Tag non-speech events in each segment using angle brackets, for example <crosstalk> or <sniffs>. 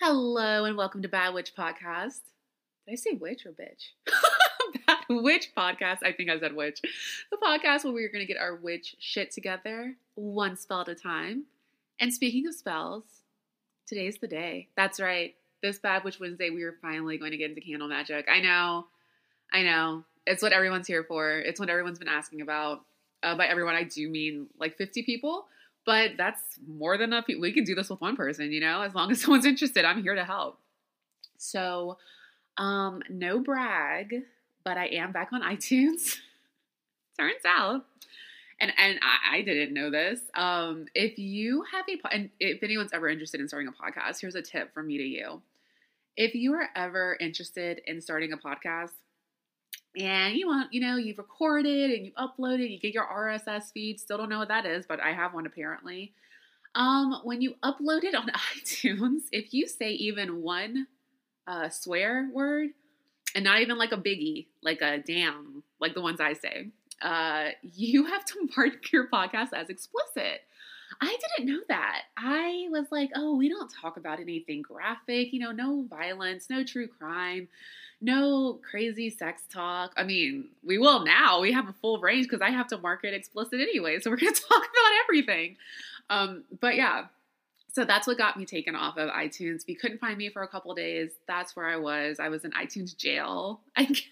Hello and welcome to Bad Witch Podcast. Did I say witch or bitch? <laughs> Bad Witch Podcast. I think I said witch. The podcast where we're going to get our witch shit together, one spell at a time. And speaking of spells, today's the day. That's right. This Bad Witch Wednesday, we are finally going to get into candle magic. I know. I know. It's what everyone's here for. It's what everyone's been asking about. Uh, by everyone, I do mean like 50 people but that's more than enough. We can do this with one person, you know, as long as <laughs> someone's interested, I'm here to help. So, um, no brag, but I am back on <laughs> iTunes. Turns out. And and I, I didn't know this. Um, if you have a and if anyone's ever interested in starting a podcast, here's a tip from me to you. If you are ever interested in starting a podcast, and you want, you know, you've recorded and you've uploaded, you get your RSS feed. Still don't know what that is, but I have one apparently. Um, when you upload it on <laughs> iTunes, if you say even one uh, swear word, and not even like a biggie, like a damn, like the ones I say, uh, you have to <laughs> mark your podcast as explicit. I didn't know that. I was like, oh, we don't talk about anything graphic, you know, no violence, no true crime no crazy sex talk. I mean, we will now. We have a full range because I have to market explicit anyway. So we're going <laughs> to talk about everything. Um, but yeah, so that's what got me taken off of iTunes. If you couldn't find me for a couple days, that's where I was. I was in iTunes jail, <laughs> I guess.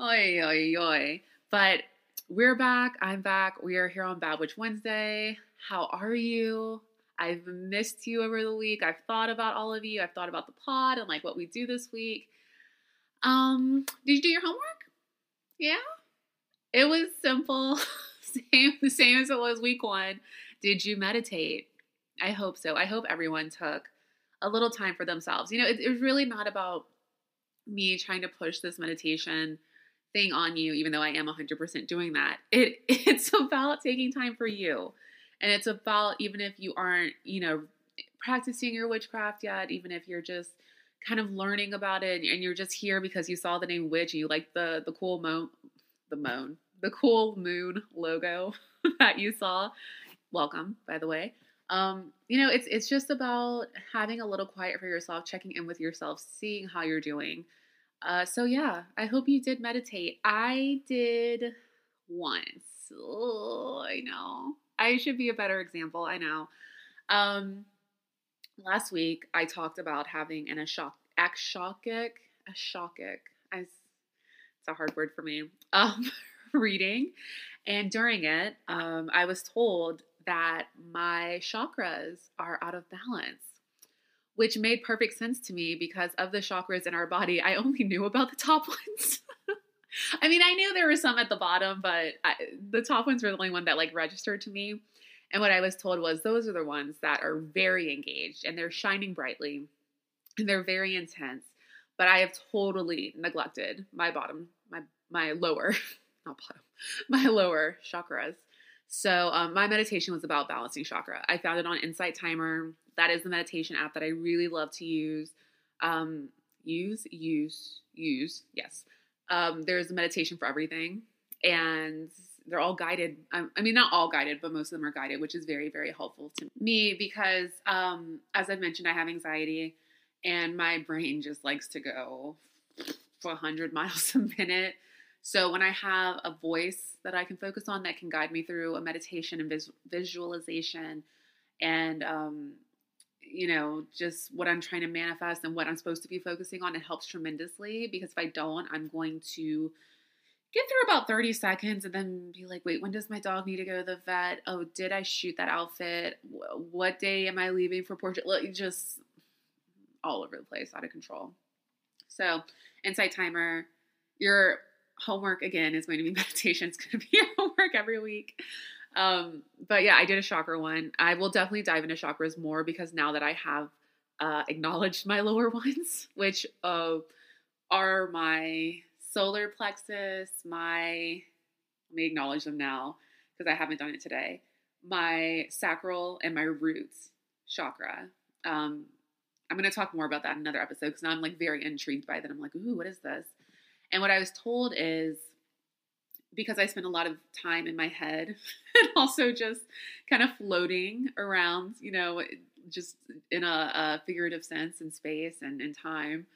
oi, oi, oi. But we're back. I'm back. We are here on Bad Witch Wednesday. How are you? I've missed you over the week. I've thought about all of you. I've thought about the pod and like what we do this week. Um, did you do your homework? Yeah. It was simple. <laughs> same the same as it was week 1. Did you meditate? I hope so. I hope everyone took a little time for themselves. You know, it, it was really not about me trying to push this meditation thing on you, even though I am 100% doing that. It <laughs> it's about taking time for you. And it's about even if you aren't, you know, practicing your witchcraft yet, even if you're just kind of learning about it and you're just here because you saw the name witch and you like the the cool moan the moan the cool moon logo <laughs> that you saw. Welcome by the way. Um you know it's it's just about having a little quiet for yourself checking in with yourself seeing how you're doing. Uh so yeah i hope you did meditate. I did once. Oh i know I should be a better example. I know. Um, last week I talked about having an ashokic, ashokic, ashokic. It's a hard word for me. <laughs> Um, reading, and during it, um, I was told that my chakras are out of balance, which made perfect sense to me because of the chakras in our body. I only knew about the top <laughs> ones. I mean, I knew there were some at the bottom, but I, the top ones were the only one that like registered to me. And what I was told was those are the ones that are very engaged and they're shining brightly and they're very intense. But I have totally neglected my bottom, my my lower, <laughs> not bottom, <laughs> my lower chakras. So um, my meditation was about balancing chakra. I found it on Insight Timer. That is the meditation app that I really love to use. Um, use, use, use. Yes. Um, there's a meditation for everything, and they're all guided. I mean, not all guided, but most of them are guided, which is very, very helpful to me because, um, as I've mentioned, I have anxiety, and my brain just likes to go for 100 <laughs> miles a minute. So when I have a voice that I can focus on that can guide me through a meditation and vis- visualization, and um, you know, just what I'm trying to manifest and what I'm supposed to be focusing on, it helps tremendously because if I don't, I'm going to get through about 30 seconds and then be like, wait, when does my dog need to go to the vet? Oh, did I shoot that outfit? What day am I leaving for Portugal? Just all over the place, out of control. So, Insight Timer, your homework again is going to be <laughs> meditation. It's going to be your homework every week. Um, but yeah, I did a chakra one. I will definitely dive into chakras more because now that I have uh, acknowledged my <laughs> lower ones, which uh, are my solar plexus, my, let me acknowledge them now because I haven't done it today, my sacral and my roots chakra. Um, I'm going to talk more about that in another episode because I'm like very intrigued by that. I'm like, ooh, what is this? And what I was told is because I spend a lot of time in my head <laughs> and also just kind of floating around, you know, just in a, a figurative sense in space and in time.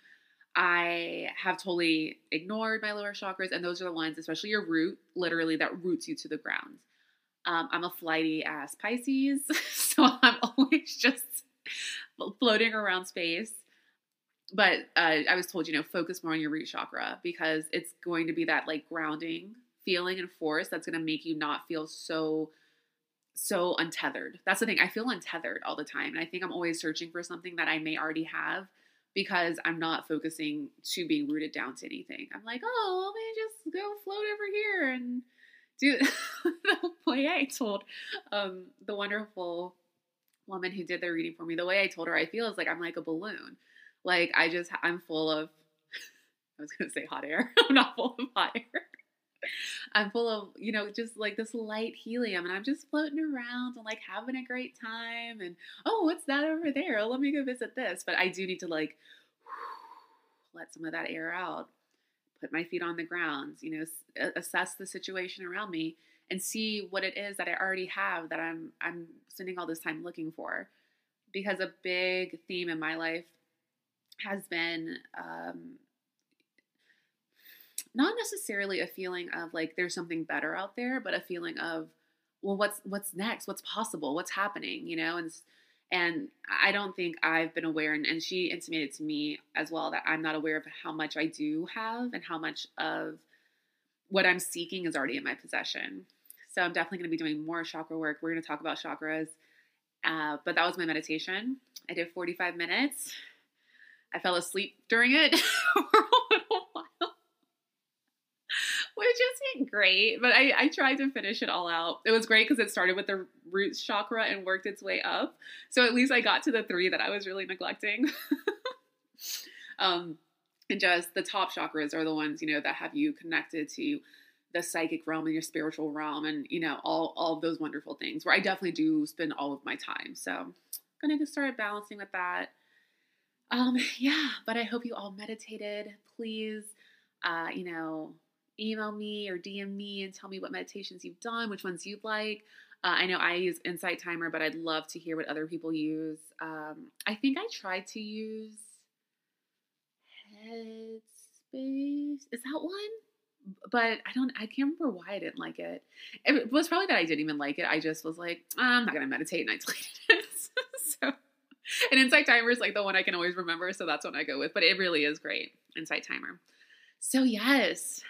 I have totally ignored my lower chakras, and those are the ones, especially your root, literally that roots you to the ground. Um, I'm a flighty ass Pisces, <laughs> so I'm always just floating around space. But uh, I was told, you know, focus more on your root chakra because it's going to be that like grounding feeling and force that's going to make you not feel so so untethered. That's the thing. I feel untethered all the time, and I think I'm always searching for something that I may already have because I'm not focusing to being rooted down to anything. I'm like, oh, let me just go float over here and do <laughs> the way I told um, the wonderful woman who did the reading for me. The way I told her I feel is like I'm like a balloon. Like I just I'm full of. <laughs> I was gonna say hot air. <laughs> I'm not full of hot air. <laughs> I'm full of, you know, just like this light helium, and I'm just floating around and like having a great time. And oh, what's that over there? Oh, let me go visit this. But I do need to like <sighs> let some of that air out, put my feet on the ground, you know, assess the situation around me and see what it is that I already have that I'm I'm spending all this time looking for. Because a big theme in my life has been um, not necessarily a feeling of like there's something better out there, but a feeling of well, what's what's next? What's possible? What's happening? You know, and and I don't think I've been aware, and, and she intimated to me as well that I'm not aware of how much I do have and how much of what I'm seeking is already in my possession. So I'm definitely going to be doing more chakra work. We're going to talk about chakras. Uh, but that was my meditation. I did 45 minutes. I fell asleep during it <laughs> isn't great, but I, I tried to finish it all out. It was great because it started with the root chakra and worked its way up. So at least I got to the three that I was really neglecting. <laughs> um, and just the top chakras are the ones, you know, that have you connected to the psychic realm and your spiritual realm and, you know, all, all of those wonderful things where I definitely do spend all of my time. So going to start balancing with that. Um, <laughs> yeah, but I hope you all meditated. Please, uh, you know, email me or DM me and tell me what meditations you've done, which ones you'd like. Uh, I know I use Insight Timer, but I'd love to hear what other people use. Um, I think I tried to use Headspace. Is that one? But I don't. I can't remember why I didn't like it. It was probably that I didn't even like it. I just was like, I'm not gonna meditate, and I <laughs> deleted it. <laughs> so, and Insight Timer is like the one I can always remember, so that's what I go with. But it really is great, Insight Timer. So yes,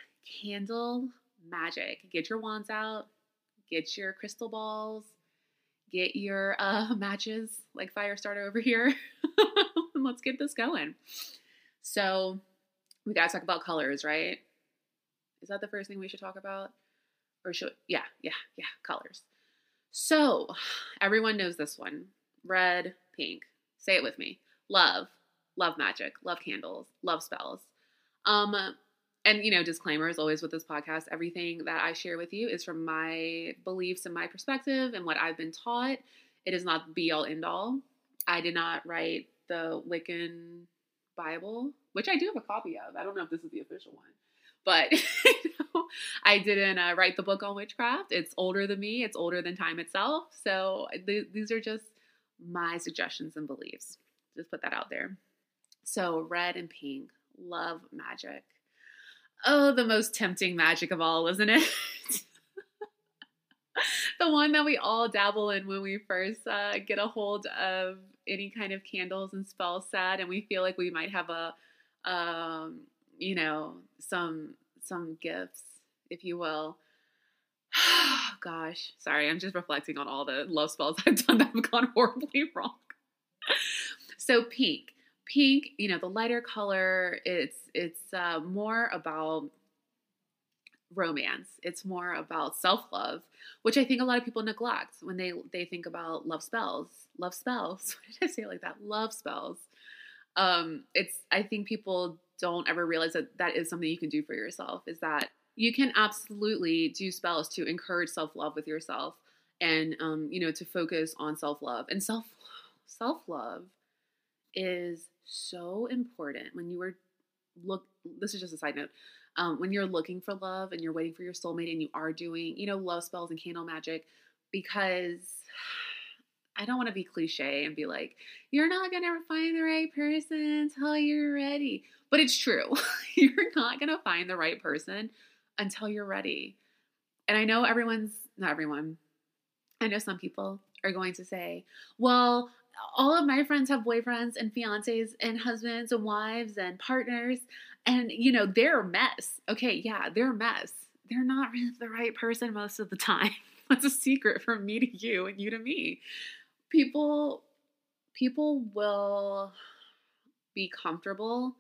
candle magic. Get your wands out, get your crystal balls, get your <laughs> uh, matches like fire starter over here, <laughs> and let's get this going. So, we gotta talk about colors, right? Is that the first thing we should talk about? Or should, yeah, yeah, yeah, colors. So, everyone knows this one red, pink. Say it with me love, love magic, love candles, love spells. Um, and you know disclaimer is always with this podcast everything that i share with you is from my beliefs and my perspective and what i've been taught. It is not be all end all i did not write the wiccan bible which i do have a copy of. I don't know if this is the official one but <laughs> you know, i didn't uh, write the book on witchcraft. It's older than me. It's older than time itself. So th- these are just my suggestions and beliefs. Just put that out there. So red and pink love magic Oh, the most tempting magic of all, isn't it? <laughs> the one that we all dabble in when we first uh, get a hold of any kind of candles and spell set, and we feel like we might have a, um, you know, some some gifts, if you will. <sighs> Gosh, sorry, I'm just reflecting on all the love spells <laughs> I've done that have gone horribly <laughs> wrong. so pink pink you know the lighter color it's it's uh, more about romance. It's more about self-love which i think a lot of people neglect when they they think about love spells love spells. <laughs> Did i say like that? Love spells. Um it's i think people don't ever realize that that is something you can do for yourself is that you can absolutely do spells to encourage self-love with yourself and um you know to focus on self-love. And self self-love is so important when you are look this is just a side note um, when you're looking for love and you're waiting for your soulmate and you are doing you know love spells and candle magic because <sighs> I don't want to be cliche and be like, you're not going to find the right person until you're ready. But it's true. <laughs> you're not going to find the right person until you're ready. And I know everyone's, not everyone, I know some people are going to say, well, all of my friends have boyfriends and fiancés and husbands and wives and partners, and you know, they're a mess. Okay, yeah, they're a mess. They're not really the right person most of the time. <laughs> That's a secret from me to you and you to me. People people will be comfortable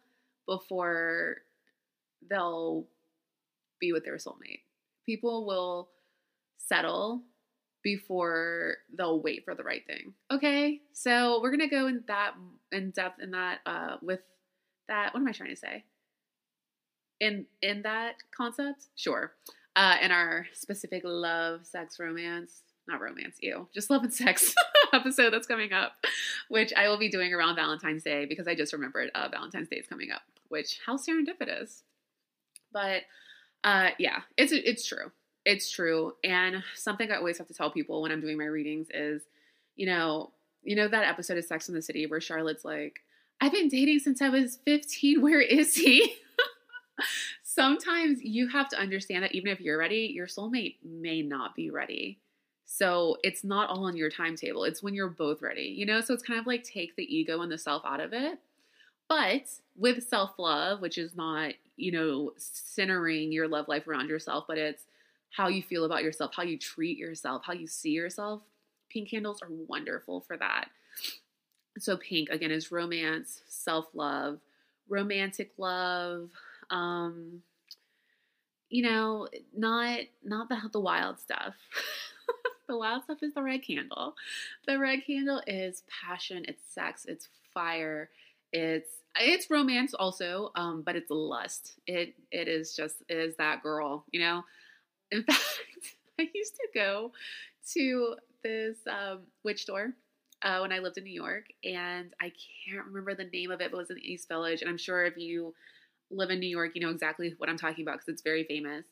before they'll be with their soulmate. People will settle before they'll wait for the right thing. Okay, so we're gonna go in that in depth in that uh, with that. What am I trying to say? In in that concept, sure. Uh, in our specific love, sex, romance, not romance, you, just love and sex <laughs> episode that's coming up, which I will be doing around Valentine's Day because I just remembered uh, Valentine's Day is coming up. Which how serendipitous, but uh, yeah, it's it's true it's true. And something I always have to tell people when I'm doing my readings is, you know, you know that episode of Sex in the City where Charlotte's like, I've been dating since I was 15. Where is he? <laughs> Sometimes you have to understand that even if you're ready, your soulmate may not be ready. So it's not all on your timetable. It's when you're both ready, you know? So it's kind of like take the ego and the self out of it. But with self love, which is not, you know, centering your love life around yourself, but it's how you feel about yourself, how you treat yourself, how you see yourself. Pink candles are wonderful for that. So, pink again is romance, self love, romantic love. Um, you know, not not the the wild stuff. <laughs> the wild stuff is the red candle. The red candle is passion, it's sex, it's fire, it's it's romance also, um, but it's lust. It it is just it is that girl, you know. In <laughs> fact, I used to go to this um, witch store uh, when I lived in New York, and I can't remember the name of it, but it was in the East Village. And I'm sure if you live in New York, you know exactly what I'm talking about because it's very famous.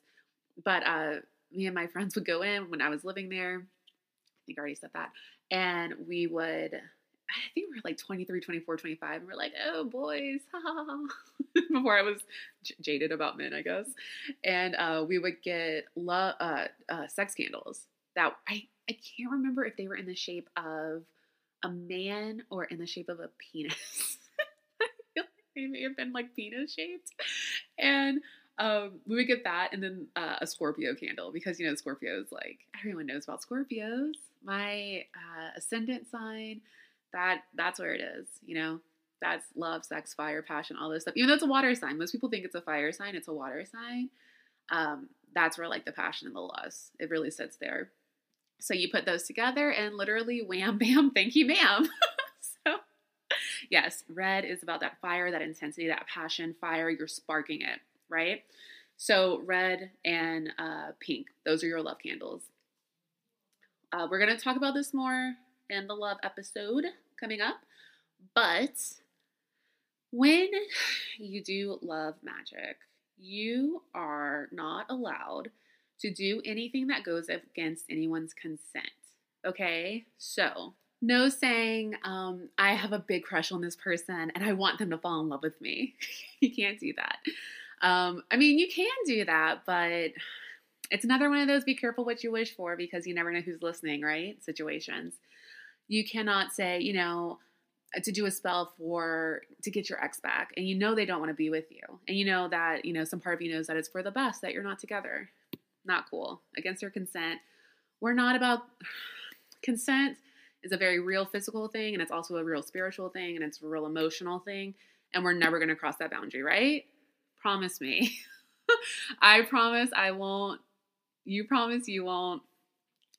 But uh, me and my <laughs> friends would go in when I was living there. I think I already said that. And we would I think we were like 23, 24, 25. And we're like, oh, boys. <laughs> Before I was j- jaded about men, I guess. And uh, we would get lo- uh, uh, sex candles that I, I can't remember if they were in the shape of a man or in the shape of a penis. <laughs> I feel like they may have been like penis shaped. And um, we would get that and then uh, a Scorpio candle because, you know, Scorpios, like everyone knows about Scorpios. My uh, ascendant sign that that's where it is, you know. That's love, sex, fire, passion, all this stuff. Even though it's a water sign, most people think it's a fire sign. It's a water sign. Um, that's where like the passion and the lust it really sits there. So you put those together and literally wham <laughs> bam, thank you, ma'am. <laughs> so yes, red is about that fire, that intensity, that passion, fire. You're sparking it, right? So red and uh, pink, those are your love candles. Uh, we're gonna talk about this more in the love episode coming up. But when you do love magic, you are not allowed to do anything that goes against anyone's consent. Okay? So, no saying, um, I have a big crush on this person and I want them to fall in love with me. <laughs> you can't do that. Um, I mean, you can do that, but it's another one of those be careful what you wish for because you never know who's listening, right? Situations you cannot say, you know, uh, to do a spell for to get your ex back and you know they don't want to be with you. And you know that you know some part of you knows that it's for the best that you're not together. Not cool. Against your consent. We're not about <sighs> consent is a very real physical thing and it's also a real spiritual thing and it's a real emotional thing and we're never going to cross that boundary right? Promise me. <laughs> I promise i won't. You promise you won't.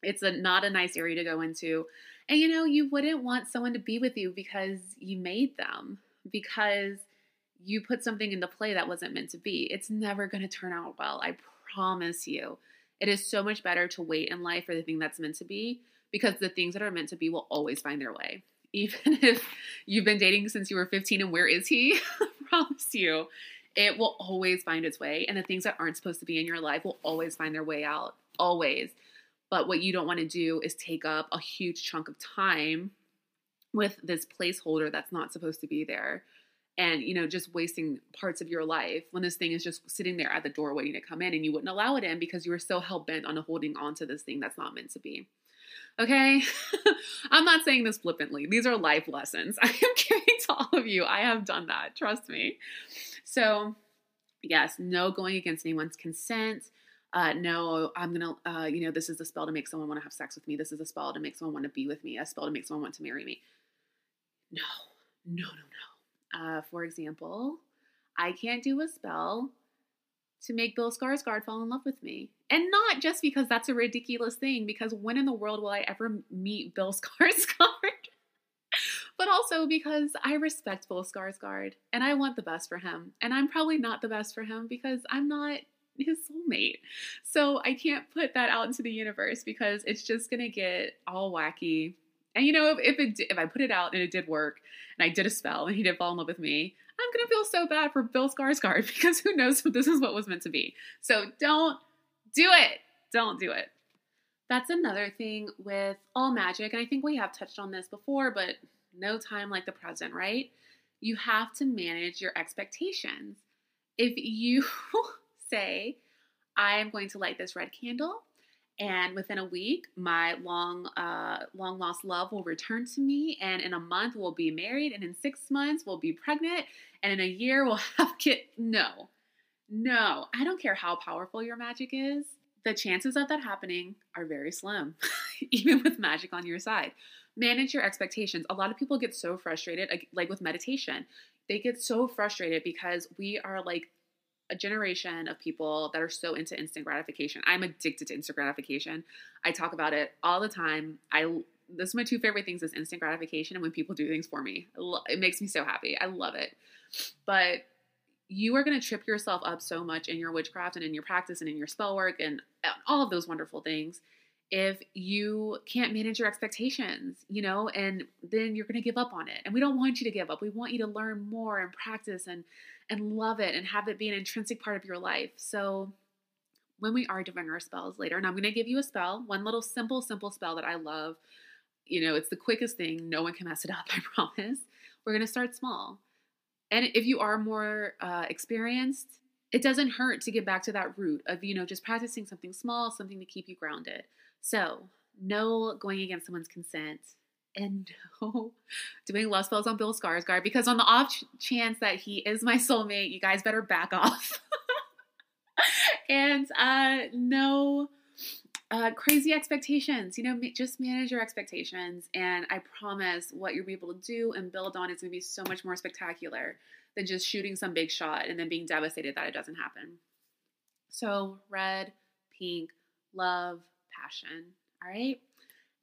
It's a not a nice area to go into and you know, you wouldn't want someone to be with you because you made them, because you put something into play that wasn't meant to be. It's never going to turn out well. I promise you. It is so much better to wait in life for the thing that's meant to be because the things that are meant to be will always find their way. <laughs> Even if you've been dating since you were 15 and where is he? <laughs> I promise you, it will always find its way. And the things that aren't supposed to be in your life will always find their way out. Always. But what you don't want to do is take up a huge chunk of time with this placeholder that's not supposed to be there and you know just wasting parts of your life when this thing is just sitting there at the door waiting to come in and you wouldn't allow it in because you were so hell-bent on holding on to this thing that's not meant to be. Okay? <laughs> I'm not saying this flippantly. These are life lessons. <laughs> I am giving to all of you. I have done that. Trust me. So yes no going against anyone's consent uh, no, I'm gonna, uh, you know, this is a spell to make someone want to have sex with me. This is a spell to make someone want to be with me. A spell to make someone want to marry me. No, no, no, no. Uh, for example, I can't do a spell to make Bill Skarsgård fall in love with me. And not just because that's a ridiculous thing, because when in the world will I ever meet Bill <laughs> Skarsgård? but also because I respect Bill Skarsgård and I want the best for him. And I'm probably not the best for him because I'm not <laughs> his soulmate. So I can't put that out into the universe because it's just going to get all wacky and you know, if, if it if I put it out and it did work, and I did a spell and he did fall in love with me, I'm gonna feel so bad for Bill Skarsgård <laughs> because who knows if this is what was meant to be. So don't do it. Don't do it. That's another thing with all magic, and I think we have touched on this before, but no time like the present, right? You have to manage your expectations. If you <laughs> say, I am going to light this red candle and within a week my long uh, long lost love will return to me and in a month we'll be married and in six months we'll be pregnant and in a year we'll <laughs> have kid no. No. I don't care how powerful your magic is. The chances of that happening are very slim <laughs> even with magic on your side. Manage your expectations. A lot of people get so frustrated like with meditation. They get so frustrated because we are like a generation of people that are so into instant gratification. I'm addicted to instant gratification. I talk about it all the time. I this is my two favorite things is instant gratification and when people do things for me. It makes me so happy. I love it. But you are going to trip yourself up so much in your witchcraft and in your practice and in your spell work and all of those wonderful things if you can't manage your expectations, you know, and then you're going to give up on it. And we don't want you to give up. We want you to learn more and practice and and love it and have it be an intrinsic part of your life. So when we are doing our spells later, and I'm going to give you a spell, one little simple, simple spell that I love. You know, it's the quickest thing. No one can mess it up, <laughs> I promise. We're going to start small. And if you are more uh, experienced, it doesn't hurt to get back to that root of, you know, just practicing something small, something to keep you grounded. So, no going against someone's consent and no <laughs> doing love spells on Bill Skarsgård because on the off chance that he is my soulmate, you guys better back off. <laughs> and uh, no uh, crazy expectations. You know, just manage your expectations, and I promise what you'll be able to do and build on is going to be so much more spectacular than just shooting some big shot and then being devastated that it doesn't happen. So, red, pink, love, passion. All right.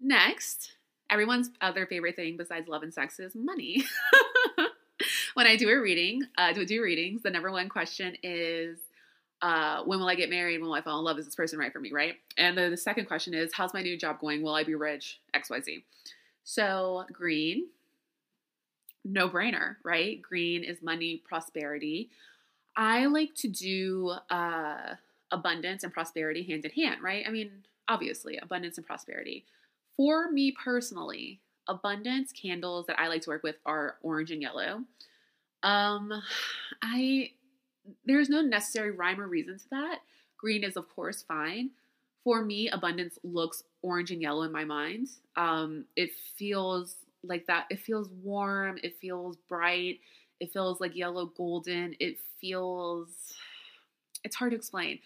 Next, everyone's other favorite thing besides love and sex is money. <laughs> when I do a reading, uh, to do readings, the number one question is, uh, when will I get married? When will I fall in love? Is this person right for me? Right. And the, the second question is, how's my new job going? Will I be rich? X, Y, Z. So green, no brainer, right? Green is money, prosperity. I like to do uh, abundance and prosperity hand in hand, right? I mean, obviously, abundance and prosperity. For me personally, abundance candles that I like to work with are orange and yellow. Um, I there's no necessary rhyme or reason to that. Green is of course fine. For me, abundance looks orange and yellow in my mind. Um, it feels like that. It feels warm. It feels bright. It feels like yellow golden. It feels. It's hard to explain.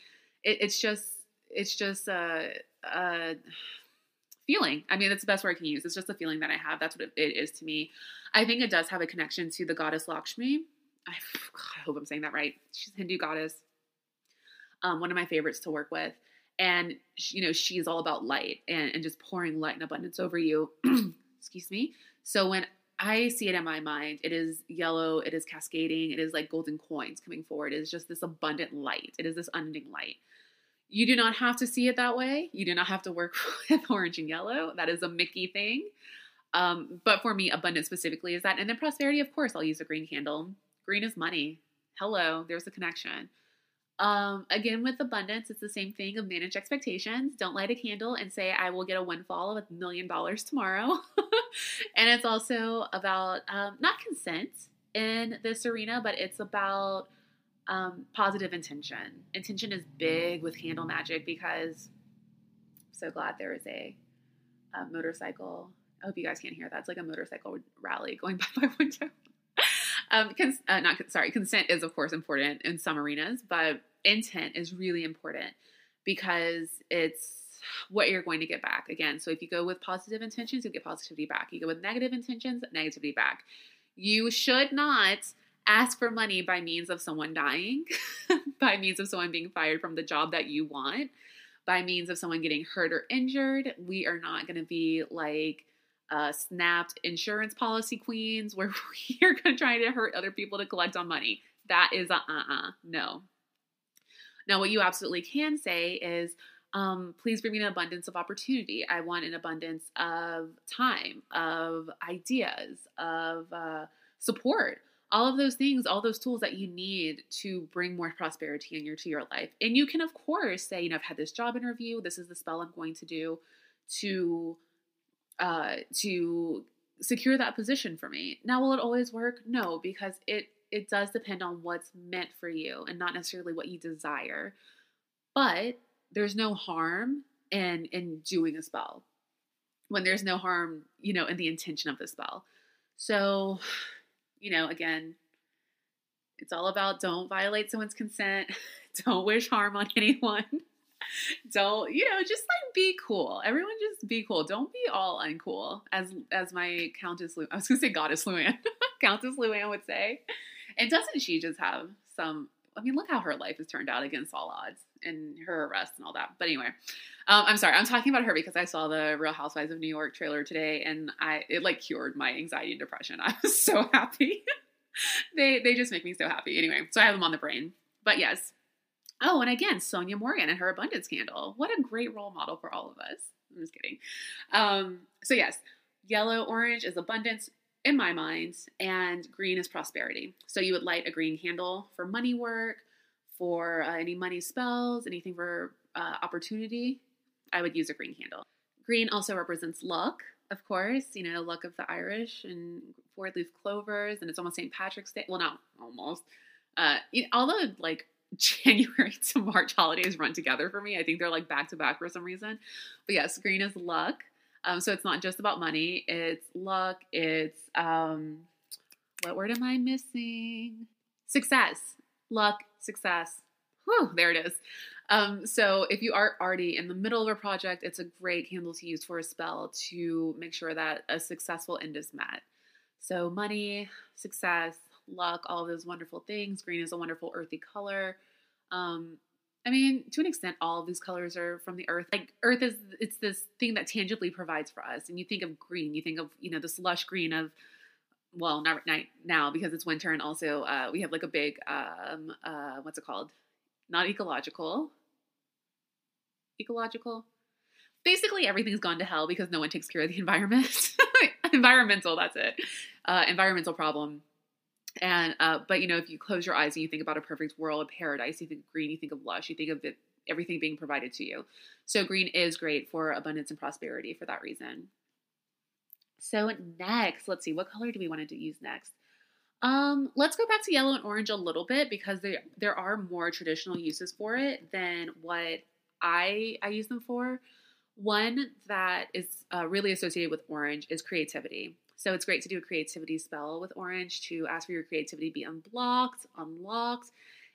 It, it's just. It's just a, a feeling. I mean, that's the best word I can use. It's just a feeling that I have. That's what it is to me. I think it does have a connection to the goddess Lakshmi. I, <sighs> God, I hope I'm saying that right. She's a Hindu goddess. Um, one of my favorites to work with and you know she's all about light and, and just pouring light and abundance over you <clears throat> excuse me. So when I see it in my mind, it is yellow, it is cascading, it is like golden coins coming forward. It is just this abundant light. It is this unending light. You do not have to see it that way. You do not have to work <laughs> with orange and yellow. That is a Mickey thing. Um, but for me, abundance specifically is that. And then prosperity, of course, I'll use a green candle. Green is money. Hello, there's a connection. Um, again, with abundance, it's the same thing of manage expectations. Don't light a candle and say, I will get a windfall of a million dollars tomorrow. <laughs> and it's also about um, not consent in this arena, but it's about um, positive intention. Intention is big with candle magic because I'm so glad there is a, a motorcycle. I hope you guys can't hear that. It's like a motorcycle rally going <laughs> by my window. um, cons- uh, not sorry. Consent is of course important in some arenas, but intent is really important because it's what you're going to get back again. So if you go with positive intentions, you get positivity back. You go with negative intentions, negativity back. You should not ask for money by means of someone dying, <laughs> by means of someone being fired from the job that you want, by means of someone getting hurt or injured. We are not going to be like uh, snapped insurance policy queens where <laughs> we're going to try to hurt other people to collect on money. That is a uh uh no. Now, what you absolutely can say is, um, please bring me an abundance of opportunity. I want an abundance of time, of ideas, of uh, support all of those things, all those tools that you need to bring more prosperity in your to your life. And you can of course say, you know, I've had this job interview, this is the spell I'm going to do to uh to secure that position for me. Now will it always work? No, because it it does depend on what's meant for you and not necessarily what you desire. But there's no harm in in doing a spell when there's no harm, you know, in the intention of the spell. So you know, again, it's all about don't violate someone's consent, <laughs> don't wish harm on <laughs> anyone. don't, you know, just like be cool. Everyone just be cool. Don't be all uncool, as as my Countess Lu I was gonna say Goddess Luann. <laughs> Countess Luann would say. And doesn't she just have some I mean, look how her life has turned out against all odds and her arrest and all that. But anyway, um, I'm sorry. I'm talking about her because I saw the Real Housewives of New York trailer today, and I it like cured my anxiety and depression. <laughs> I was so happy. <laughs> they they just make me so happy. Anyway, so I have them on the brain. But yes. Oh, and again, Sonja Morgan and her abundance candle. What a great role model for all of us. I'm just kidding. Um, so yes, yellow orange is abundance in my mind, and green is prosperity. So you would light a green candle for money work, for uh, any money spells, anything for uh, opportunity. I would use a green candle. Green also represents luck, of course, you know, luck of the Irish and four leaf clovers, and it's almost St. Patrick's Day. Well, not almost. Uh, you know, although, like, <laughs> January to March holidays run together for me. I think they're like back to back for some reason. But yes, green is luck. Um, so it's not just about money, it's luck, it's um, what word am I missing? Success, luck, success. Whew, there it is. Um, so if you are already in the middle of a project, it's a great candle to use for a spell to make sure that a successful end is met. So money, success, luck, all of those wonderful things. Green is a wonderful earthy color. Um, I mean, to an extent, all of these colors are from the earth. Like earth is it's this thing that tangibly provides for us. And you think of green, you think of you know this lush green of well, not right now because it's winter, and also uh, we have like a big um, uh, what's it called? Not ecological. Ecological. Basically, everything's gone to hell because no one takes care of the <laughs> environment. <laughs> environmental, that's it. Uh, environmental problem and uh, but you know, if you close your eyes and you think about a perfect world, a paradise, you think of green, you think of lush, you think of it, everything being provided to you. So green is great for abundance and prosperity for that reason. So next, let's see, what color do we want to use next? Um, let's go back to yellow and orange a little bit because there there are more traditional uses for it than what I I use them for. One that is uh, really associated with orange is creativity. So it's great to do a creativity spell with orange to ask for your creativity be unblocked, unlocked.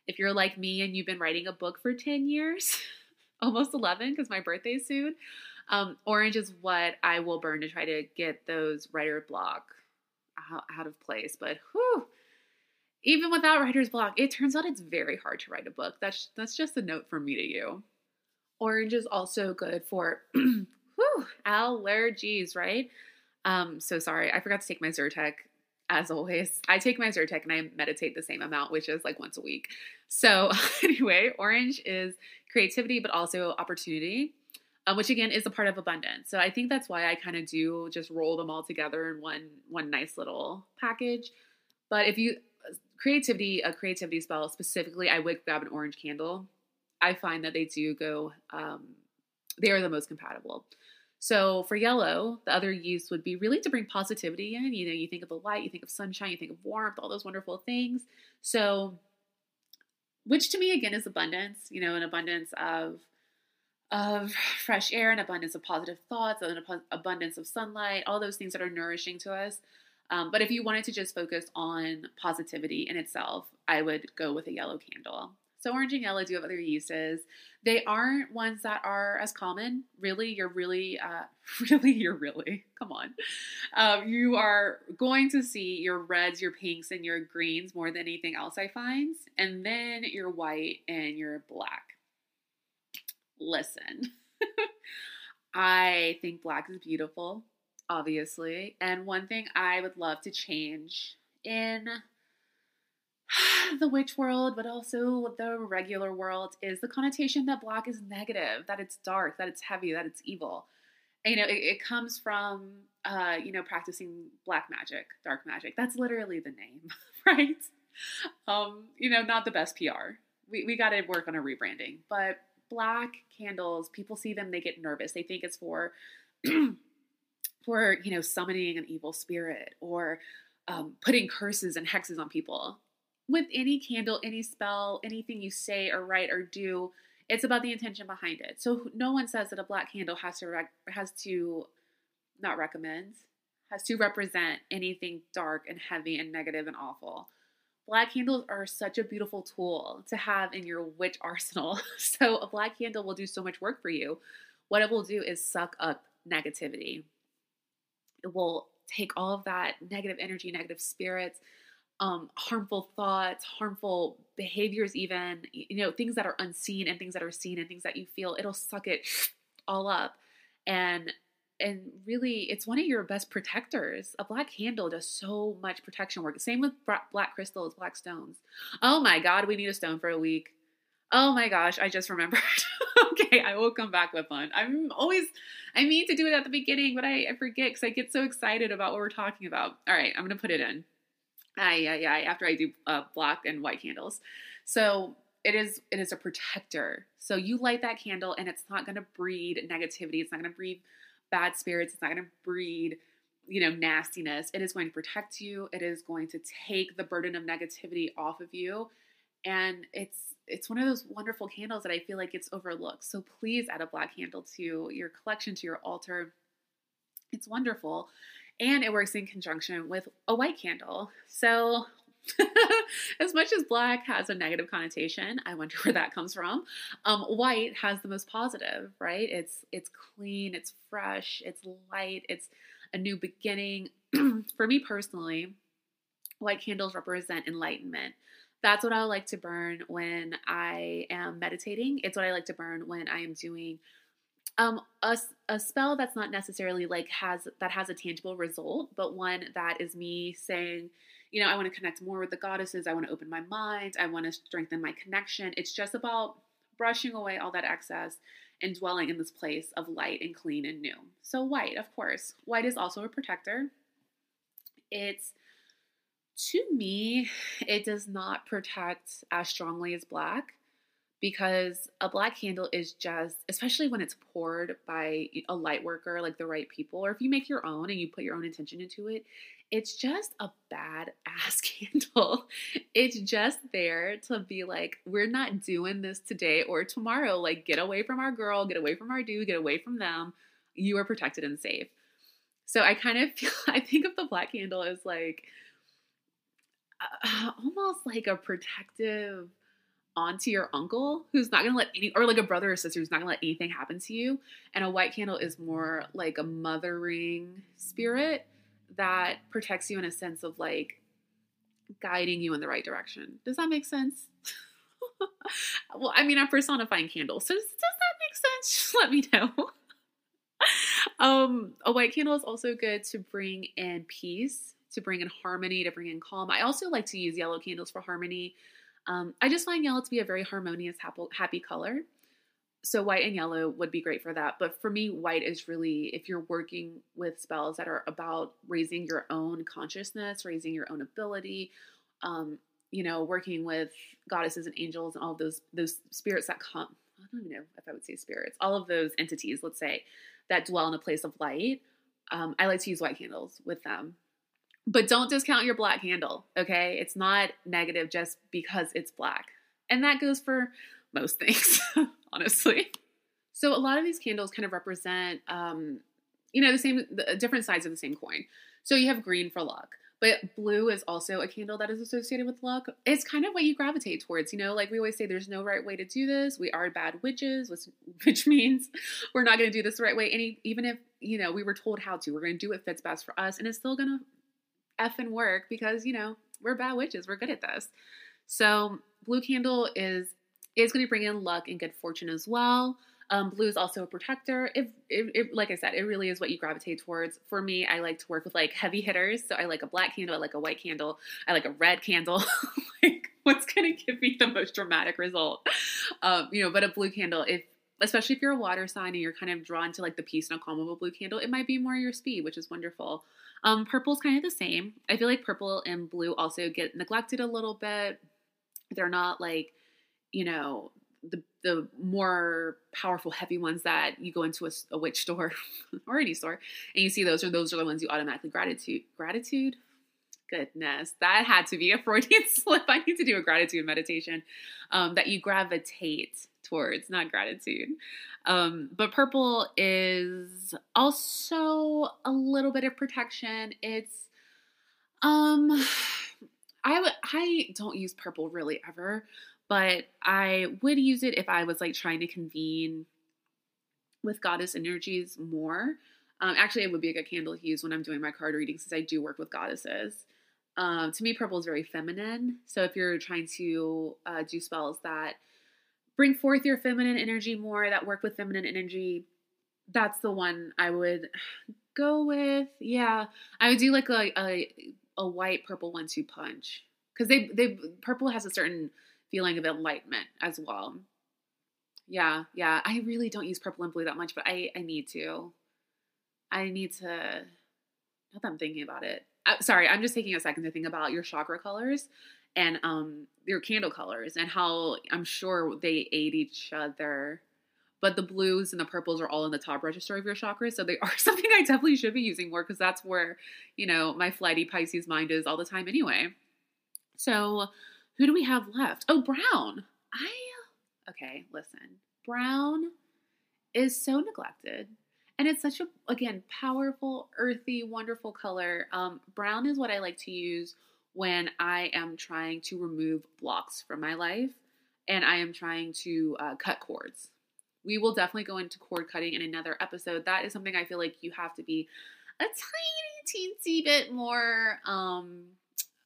If you're like me and you've been writing a book for 10 years, <laughs> almost 11 because my birthday's soon, um, orange is what I will burn to try to get those writer block out, of place. But whew, even without writer's block, it turns out it's very hard to write a book. That's that's just a note from me to you. Orange is also good for <clears throat> whew, allergies, right? Um, so sorry, I forgot to take my Zyrtec. As always, I take my Zyrtec and I meditate the same amount, which is like once a week. So <laughs> anyway, orange is creativity, but also opportunity. Um, which again is a part of abundance. So I think that's why I kind of do just roll them all together in one one nice little package. But if you creativity, a creativity spell specifically, I would grab an orange candle. I find that they do go, um, they are the most compatible. So for yellow, the other use would be really to bring positivity in. You know, you think of the light, you think of sunshine, you think of warmth, all those wonderful things. So, which to me again is abundance. You know, an abundance of of fresh air, an abundance of positive thoughts, an abundance of sunlight, all those things that are nourishing to us. Um, but if you wanted to just focus on positivity in itself, I would go with a yellow candle. So orange and yellow do have other uses. They aren't ones that are as common. Really, you're really, uh, <laughs> really, you're really, come on. Um, you are going to see your reds, your pinks, and your greens more than anything else I find. And then your white and your black. Listen, I think black is beautiful, obviously. And one thing I would love to change in the witch world, but also the regular world, is the connotation that black is negative, that it's dark, that it's heavy, that it's evil. And, you know, it, it comes from, uh, you know, practicing black magic, dark magic. That's literally the name, <laughs> right? Um, you know, not the best PR. We, we got to work on a rebranding. But black candles, people see them, they get nervous. They think it's for, <clears throat> for you know, summoning an evil spirit or um, putting curses and hexes on people with any candle, any spell, anything you say or write or do, it's about the intention behind it. So no one says that a black candle has to rec- has to not recommend has to represent anything dark and heavy and negative and awful. Black candles are such a beautiful tool to have in your witch arsenal. <laughs> So a black candle will do so much work for you. What it will do is suck up negativity. It will take all of that negative energy, negative spirits, um, harmful thoughts, harmful behaviors, even, you know, things that are unseen and things that are seen and things that you feel, it'll suck it <sniffs> all up. And and really it's one of your best protectors. A black candle does so much protection work. Same with black crystals black stones. Oh my god we need a stone for a week. Oh my gosh i just remembered. <laughs> Okay i will come back with one. I'm always i mean to do it at the beginning but i, I forget because i get so excited about what we're talking about. All right i'm gonna put it in. Aye, aye, aye, after I do uh, black and white candles. So it is it is a protector. So you light that candle and it's not going to breed negativity. It's not going to breed bad spirits. It's not going to breed you know nastiness. It is going to protect you. It is going to take the burden of negativity off of you. And it's it's one of those wonderful candles that I feel like it's overlooked. So please add a black candle to your collection, to your altar. It's wonderful and it works in conjunction with a white candle. So, <laughs> as much as black has a negative connotation, I wonder <laughs> where that comes from. Um, white has the most positive, right? It's it's clean, it's fresh, it's light, it's a new beginning. <clears throat> For me personally, white candles represent enlightenment. That's what I like to burn when I am meditating. It's what I like to burn when I am doing um, a, a spell that's not necessarily like has that has a tangible result, but one that is me saying, you know, I want to connect more with the goddesses. I want to open my mind. I want to strengthen my connection. It's just about brushing away all that excess and dwelling in this place of light and clean and new. So, white, of course. White is also a protector. It's, to me, it does not protect as strongly as black because a black candle is just especially when it's poured by a light worker like the right people or if you make your own and you put your own intention into it it's just a bad <laughs> ass candle it's just there to be like we're not doing this today or tomorrow. Like get away from our girl get away from our dude get away from them. You are protected and safe. So i kind of <laughs> feel i think of the black candle as like uh, almost like a protective onto your uncle who's not gonna let any or like a brother or sister who's not gonna let anything happen to you and a white candle is more like a mothering spirit that protects you in a sense of like guiding you in the right direction. Does that make sense? <laughs> Well i mean i'm personifying candles. So does, does that make sense? Just <laughs> let me know. <laughs> Um a white candle is also good to bring in peace to bring in harmony to bring in calm. I also like to use yellow candles for harmony um, I just find yellow to be a very harmonious, happy color. So white and yellow would be great for that. But for me, white is really if you're working with spells that are about raising your own consciousness, raising your own ability, um, you know, working with goddesses and angels and all those those spirits that come. I don't even know if I would say spirits. All of those entities, let's say, that dwell in a place of light. Um, I like to use white candles with them. But don't discount your black candle, okay? It's not negative just because it's black. And that goes for most things, <laughs> honestly. So a lot of these candles kind of represent, um, you know, the same, the different sides of the same coin. So you have green for luck. But blue is also a candle that is associated with luck. It's kind of what you gravitate towards, you know, like we always say, there's no right way to do this. We are bad witches, which, <laughs> which means we're not going to do this the right way. Any, even if, you know, we were told how to, we're going to do what fits best for us. And it's still going to And work because, you know, we're bad witches. We're good at this. So blue candle is, is going to bring in luck and good fortune as well. Um, blue is also a protector. It, like I said, it really is what you gravitate towards. For me, I like to work with like heavy hitters. So I like a black candle, I like a white candle, I like a red candle. <laughs> like what's going to give me the most dramatic result? Um, you know, but a blue candle, if especially if you're a water sign and you're kind of drawn to like the peace and calm of a blue candle, it might be more your speed, which is wonderful. Um, purple is kind of the same. I feel like purple and blue also get neglected a little bit. They're not like, you know, the the more powerful heavy ones that you go into a, a witch store <laughs> or any store and you see those are those are the ones you automatically gratitude gratitude goodness that had to be a freudian <laughs> slip i need to do a gratitude meditation um, that you gravitate towards not gratitude um, but purple is also a little bit of protection it's um i would i don't use purple really ever but I would use it if I was like trying to convene with goddess energies more. Um, actually, it would be a good candle to use when I'm doing my card reading since I do work with goddesses. Um, to me, purple is very feminine. So if you're trying to uh, do spells that bring forth your feminine energy more, that work with feminine energy, that's the one I would go with. Yeah, I would do like a a, a white purple one two punch because they they purple has a certain feeling of enlightenment as well. Yeah, yeah. I really don't use purple and blue that much, but I, I need to. I need to. Not that I'm thinking about it. Uh, sorry, I'm just taking a second to think about your chakra colors and um your candle colors and how I'm sure they aid each other. But the blues and the purples are all in the top register of your chakras, so they are <laughs> something I definitely should be using more because that's where you know my flighty Pisces mind is all the time anyway. So who do we have left? Oh, brown. I okay, listen. Brown is so neglected. And it's such a again powerful, earthy, wonderful color. Um, brown is what I like to use when I am trying to remove blocks from my life and I am trying to uh, cut cords. We will definitely go into cord cutting in another episode. That is something I feel like you have to be a tiny teensy bit more um,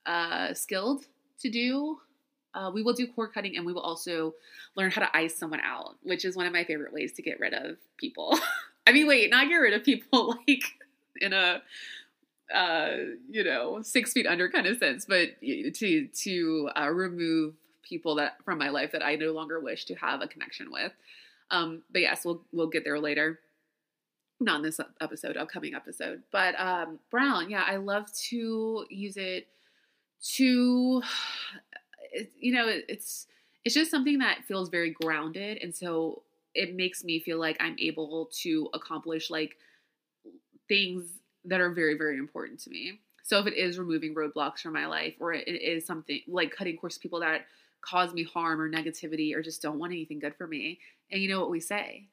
uh, skilled to do. Uh, we will do cord cutting and we will also learn how to ice someone out, which is one of my favorite ways to get rid of people. <laughs> I mean, wait, not get rid of people <laughs> like in a uh, you know six feet under kind of sense, but to to uh, remove people that from my life that I no longer wish to have a connection with. Um, but yes, we'll we'll get there later. Not in this episode, upcoming episode. But um, brown, yeah, I love to use it to <sighs> it, you know it's it's just something that feels very grounded and so it makes me feel like i'm able to accomplish like things that are very very important to me. So if it is removing roadblocks from my life or it is something like cutting course people that cause me harm or negativity or just don't want anything good for me. And you know what we say?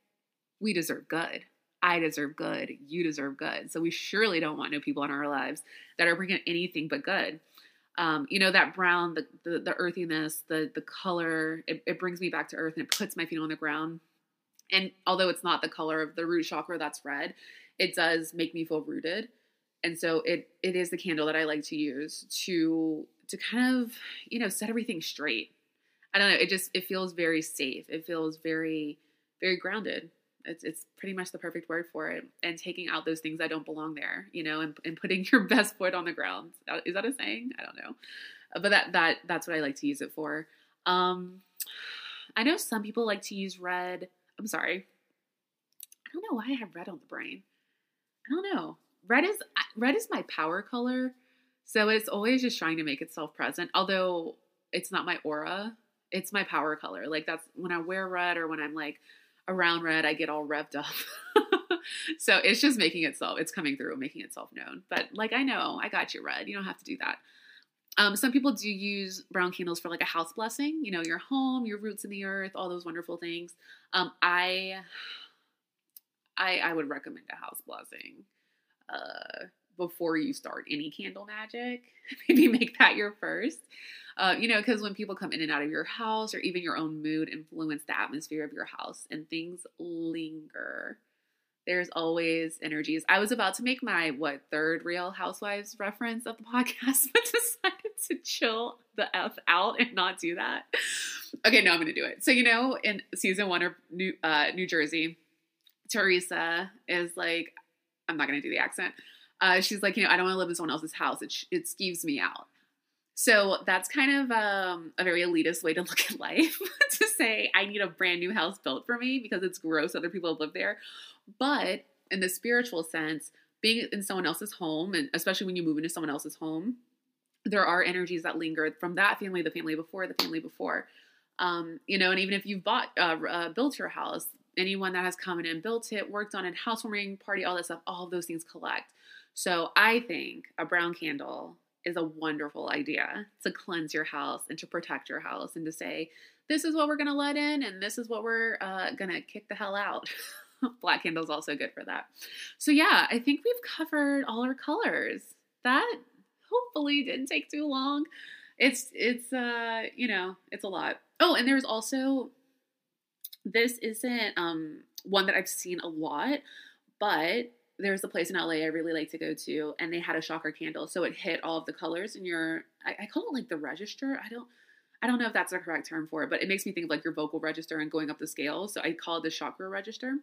We deserve good. I deserve good. You deserve good. So we surely don't want no people in our lives that are bringing anything but good. Um, you know that brown the, the, the earthiness the the color it, it, brings me back to earth and it puts my feet on the ground. And although it's not the color of the root chakra that's red it does make me feel rooted and so it it is the candle that i like to use to to kind of you know set everything straight i don't know it just it feels very safe it feels very very grounded it's it's pretty much the perfect word for it. And taking out those things that don't belong there, you know, and, and putting <laughs> your best foot on the ground. Is that a saying? I don't know, uh, but that that that's what I like to use it for. Um, I know some people like to use red. I'm sorry. I don't know why I have red on the brain. I don't know. Red is red is my power color, so it's always just trying to make itself present. Although it's not my aura. It's my power color. Like that's when I wear red or when I'm like around red, I get all revved up. <laughs> so it's just making itself, it's coming through, making itself known. But like I know, I got you red. You don't have to do that. Um, some people do use brown candles for like a house blessing, you know, your home, your roots in the earth, all those wonderful things. Um, I, I, I would recommend a house blessing uh, before you start any candle magic. <laughs> Maybe make that your first. Uh, you know, because when people come in and out of your house, or even your own mood influence the atmosphere of your house, and things linger there's always energies. I was about to make my what third Real Housewives reference of the <laughs> podcast, but decided to chill the f out and not do that. Okay, no, I'm gonna do it. So you know, in season one of New uh, New Jersey, Teresa is like, I'm not gonna do the accent. Uh, she's like, you know, I don't want to live in someone else's house. It it skeeves me out. So that's kind of um, a very elitist way to look at life <laughs> to say, I need a brand new house built for me because it's gross. Other people have lived there. But in the spiritual sense, being in someone else's home, and especially when you move into someone else's home, there are energies that linger from that family, the family before, the family before. Um, you know, and even if you've bought, uh, uh, built your house, anyone that has come in and built it, worked on it, housewarming party, all that stuff, all of those things collect. So I think a brown candle is a wonderful idea to cleanse your house and to protect your house and to say, this is what we're going to let in and this is what we're uh, going to kick the hell out. <laughs> Black candle's also good for that. So yeah, I think we've covered all our colors. That hopefully didn't take too long. It's it's uh, you know, it's a lot. Oh, and there's also this isn't um one that I've seen a lot, but there's a place in LA I really like to go to, and they had a chakra candle, so it hit all of the colors in your. I, I, call it like the register. I don't, I don't know if that's the correct term for it, but it makes me think of like your vocal register and going up the scale. So I call it the chakra register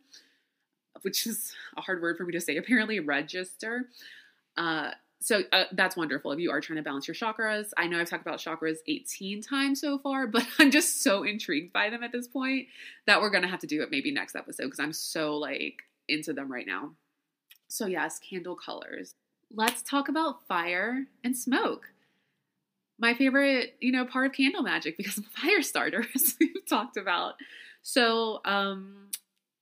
which is a hard word for me to say, apparently register. Uh, so uh, that's wonderful if you are trying to balance your chakras. I know I've talked about chakras 18 times so far, but <laughs> I'm just so intrigued by them at this point that we're going to have to do it maybe next episode because I'm so like into them right now. So, yes, candle colors. Let's talk about fire and smoke. My favorite, you know, part of candle magic because <laughs> fire starter, as <laughs> we've talked about. So, um,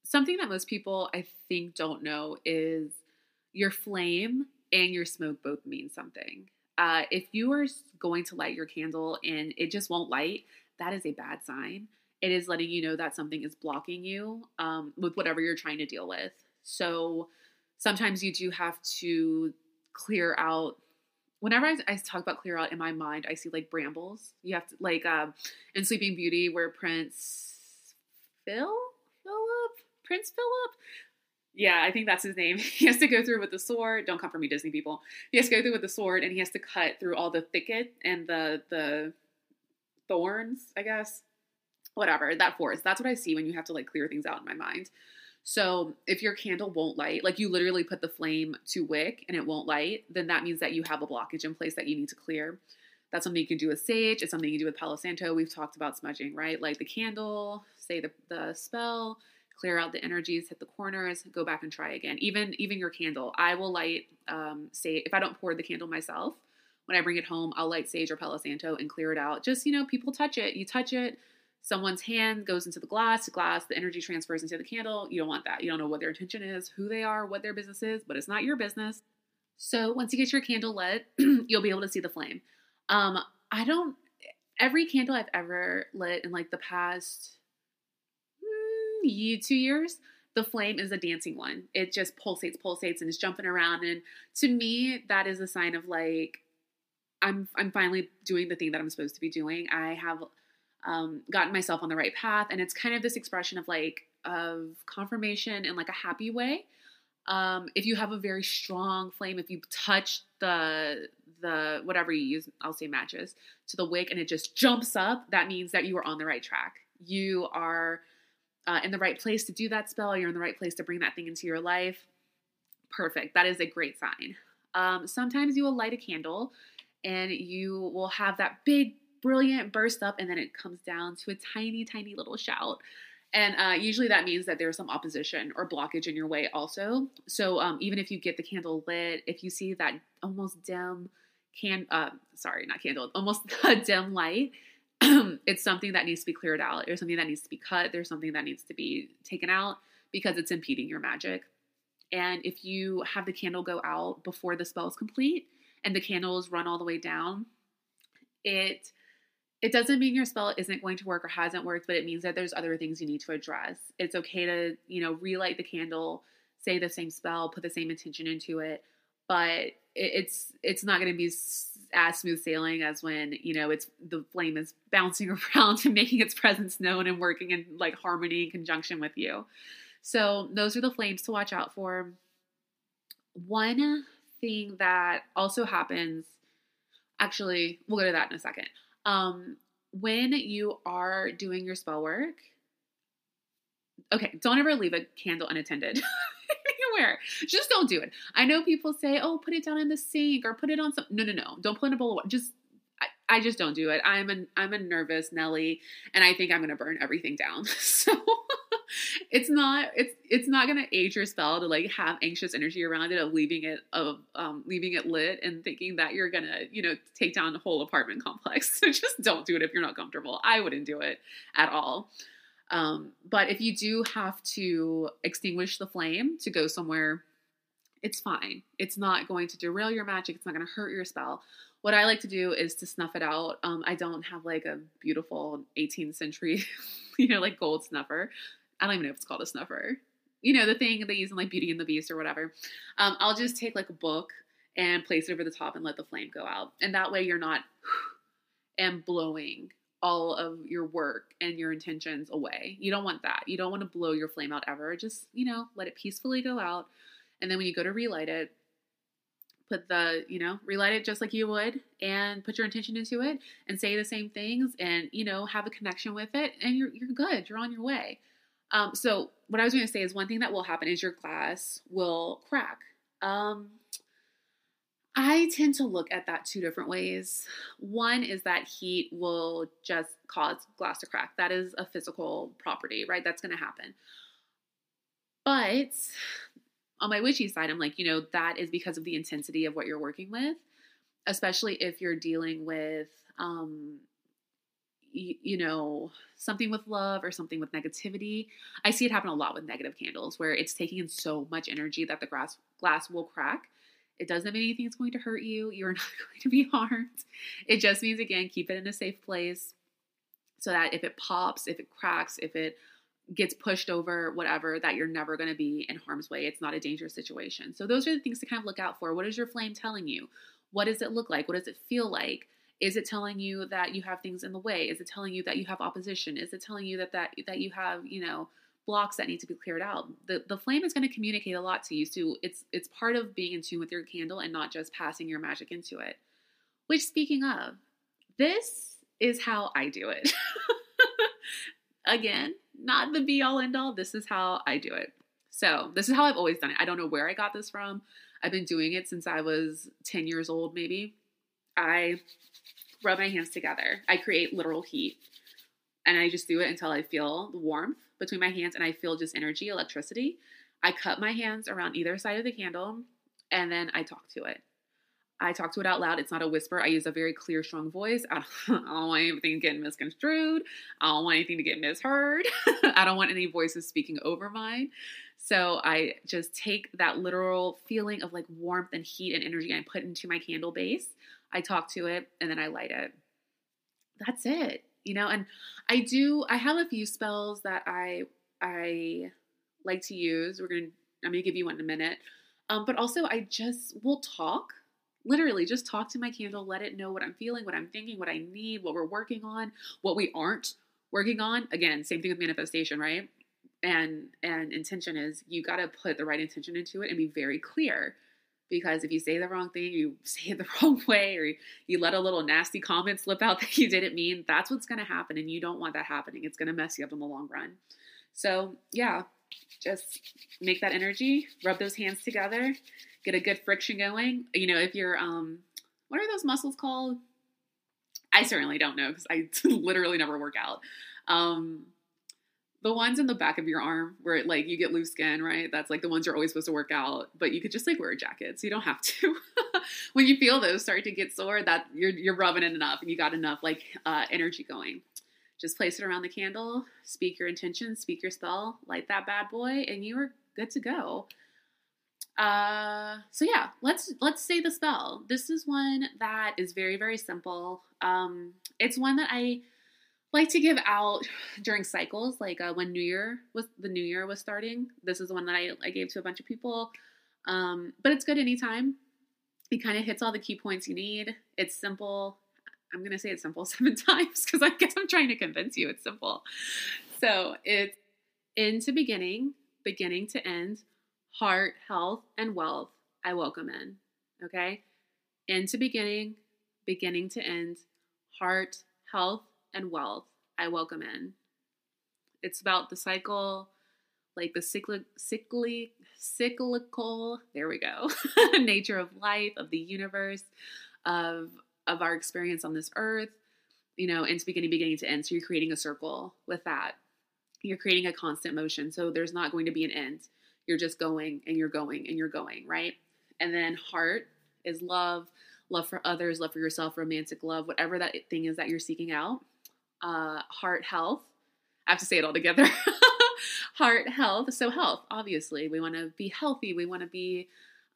something that most people I think don't know is your flame and your smoke both mean something. Uh, if you are going to light your candle and it just won't light, that is a bad sign. It is letting you know that something is blocking you um, with whatever you're trying to deal with. So sometimes you do have to clear out. Whenever I, I talk about clear out in my mind, I see like brambles. You have to like uh, in Sleeping Beauty, where Prince Phil Philip Prince Philip. Yeah, I think that's his name. <laughs> He has to go through with the sword. Don't come for me, Disney people. He has to go through with the sword, and he has to cut through all the thicket and the the thorns. I guess whatever that forest. That's what I see when you have to like clear things out in my mind. So if your candle won't light, like you literally put the flame to wick and it won't light, then that means that you have a blockage in place that you need to clear. That's something you can do with sage. It's something you do with Palo Santo. We've talked about smudging, right? Like the candle, say the, the spell, clear out the energies, hit the corners, go back and try again. Even even your candle, I will light um, say if I don't pour the candle myself, when I bring it home, I'll light sage or Palo Santo and clear it out. Just you know, people touch it. You touch it, someone's hand goes into the glass, the glass, the energy transfers into the candle. You don't want that. You don't know what their intention is, who they are, what their business is, but it's not your business. So once you get your candle lit, <clears throat> you'll be able to see the flame. Um, I don't. Every candle I've ever lit in like the past two years, the flame is a dancing one. It just pulsates, pulsates, and is jumping around. And to me, that is a sign of like I'm I'm finally doing the thing that I'm supposed to be doing. I have um, gotten myself on the right path, and it's kind of this expression of like of confirmation in like a happy way. Um, if you have a very strong flame, if you touch the the whatever you use, I'll say matches to the wick, and it just jumps up, that means that you are on the right track. You are uh, in the right place to do that spell, you're in the right place to bring that thing into your life. Perfect. That is a great sign. Um, sometimes you will light a candle and you will have that big, brilliant burst up, and then it comes down to a tiny, tiny little shout. And uh, usually that means that there's some opposition or blockage in your way, also. So um, even if you get the candle lit, if you see that almost dim can, uh, sorry, not candle, almost <laughs> a dim light, <clears throat> it's something that needs to be cleared out. There's something that needs to be cut. There's something that needs to be taken out because it's impeding your magic. And if you have the candle go out before the spell is complete and the candles run all the way down, it it doesn't mean your spell isn't going to work or hasn't worked, but it means that there's other things you need to address. It's okay to, you know, relight the candle, say the same spell, put the same intention into it, but it's it's not going to be as smooth sailing as when you know it's the flame is bouncing <laughs> around and making its presence known and working in like harmony and conjunction with you. So those are the flames to watch out for. One thing that also happens, actually, we'll go to that in a second. Um, when you are doing your spell work, okay, don't ever leave a candle unattended. <laughs> anywhere. Just don't do it. I know people say, "Oh, put it down in the sink or put it on some." No, no, no. Don't put in a bowl of water. Just I, I just don't do it. I'm a I'm a nervous Nelly, and I think I'm gonna burn everything down. <laughs> So it's not it's it's not gonna age your spell to like have anxious energy around it of leaving it of um, leaving it lit and thinking that you're gonna you know take down the whole apartment complex. <laughs> So just don't do it if you're not comfortable. I wouldn't do it at all. Um, but if you do have to extinguish the flame to go somewhere, it's fine. It's not going to derail your magic. It's not going to hurt your spell. What I like to do is to snuff it out. Um, I don't have like a beautiful 18th century, <laughs> you know, like gold snuffer. I don't even know if it's called a snuffer. You know, the thing they use in like Beauty and the Beast or whatever. Um, I'll just take like a book and place it over the top and let the flame go out. And that way you're not <sighs> and blowing all of your work and your intentions away. You don't want that. You don't want to blow your flame out ever. Just, you know, let it peacefully go out. And then when you go to relight it, put the, you know, relight it just like you would and put your intention into it and say the same things and, you know, have a connection with it and you're, you're good. You're on your way. Um, so what I was going to say is one thing that will happen is your glass will crack. Um, I tend to look at that two different ways. One is that heat will just cause glass to crack. That is a physical property, right? That's going to happen. But on my witchy side, I'm like, you know, that is because of the intensity of what you're working with, especially if you're dealing with, um, you, you know, something with love or something with negativity. I see it happen a lot with negative candles where it's taking in so much energy that the glass glass will crack it doesn't mean anything's going to hurt you. You're <laughs> not going to be harmed. It just means, again, keep it in a safe place so that if it pops, if it cracks, if it gets pushed over, whatever, that you're never going to be in harm's way. It's not a dangerous situation. So, those are the things to kind of look out for. What is your flame telling you? What does it look like? What does it feel like? Is it telling you that you have things in the way? Is it telling you that you have opposition? Is it telling you that that that you have, you know, blocks that need to be cleared out. The the flame is going to communicate a lot to you. So it's it's part of being in tune with your candle and not just passing your magic into it. Which speaking of, this is how I do it. <laughs> Again, not the be all end all. This is how I do it. So, this is how I've always done it. I don't know where I got this from. I've been doing it since I was 10 years old maybe. I rub my hands together. I create literal heat and I just do it until I feel the warmth between my hands and I feel just energy, electricity. I cut my hands around either side of the candle and then I talk to it. I talk to it out loud. It's not a whisper. I use a very clear, strong voice. I don't, <laughs> I don't want anything getting misconstrued. I don't want anything to get misheard. <laughs> I don't want any voices speaking over mine. So I just take that literal feeling of like warmth and heat and energy and I put into my candle base. I talk to it and then I light it. That's it you know? And i do i have a few spells that i i like to use. We're gonna i'm gonna give you one in a minute. Um, but also i just will talk literally just talk to my candle let it know what i'm feeling what i'm thinking what i need what we're working on what we aren't working on. Again same thing with manifestation right? And and intention is you got to put the right intention into it and be very clear because if you say the wrong thing, you <laughs> say it the wrong way, or you let a little nasty comment slip out <laughs> that you didn't mean, that's what's going to happen. And you don't want that happening. It's going to mess you up in the long run. So, yeah, just make that energy, rub those hands together, get a good friction going. You know, if you're, um, what are those muscles called? I certainly don't know because I <laughs> literally never work out. Um, the ones in the back of your arm where like you get loose skin, right? That's like the ones you're always supposed to work out, but you could just like wear a jacket, so you don't have to. <laughs> when you feel those start to get sore, that you're you're rubbing it enough, and you got enough like uh, energy going. Just place it around the candle, speak your intention, speak your spell, light that bad boy, and you are good to go. Uh, so yeah, let's let's say the spell. This is one that is very very simple. Um, it's one that I like to give out during cycles, like uh, when New Year was the New Year was starting. This is the one that I, I gave to a bunch of people, um, but it's good anytime. It kind of hits all the key points you need. It's simple. I'm gonna say it's simple <laughs> seven times because I guess I'm trying to convince you it's simple. So it's into beginning, beginning to end, heart, health, and wealth. I welcome in. Okay, into beginning, beginning to end, heart, health, and wealth, I welcome in. It's about the cycle, like the cyclic, cyclic, cyclical, there we go, <laughs> nature of life, of the universe, of of our experience on this earth, you know, into beginning, beginning to end. So you're creating a circle with that. You're creating a constant motion. So there's not going to be an end. You're just going and you're going and you're going, right? And then heart is love, love for others, love for yourself, romantic love, whatever that thing is that you're seeking out uh, heart health. I have to say it all together. <laughs> heart health. So, health, obviously. We want to be healthy. We want to be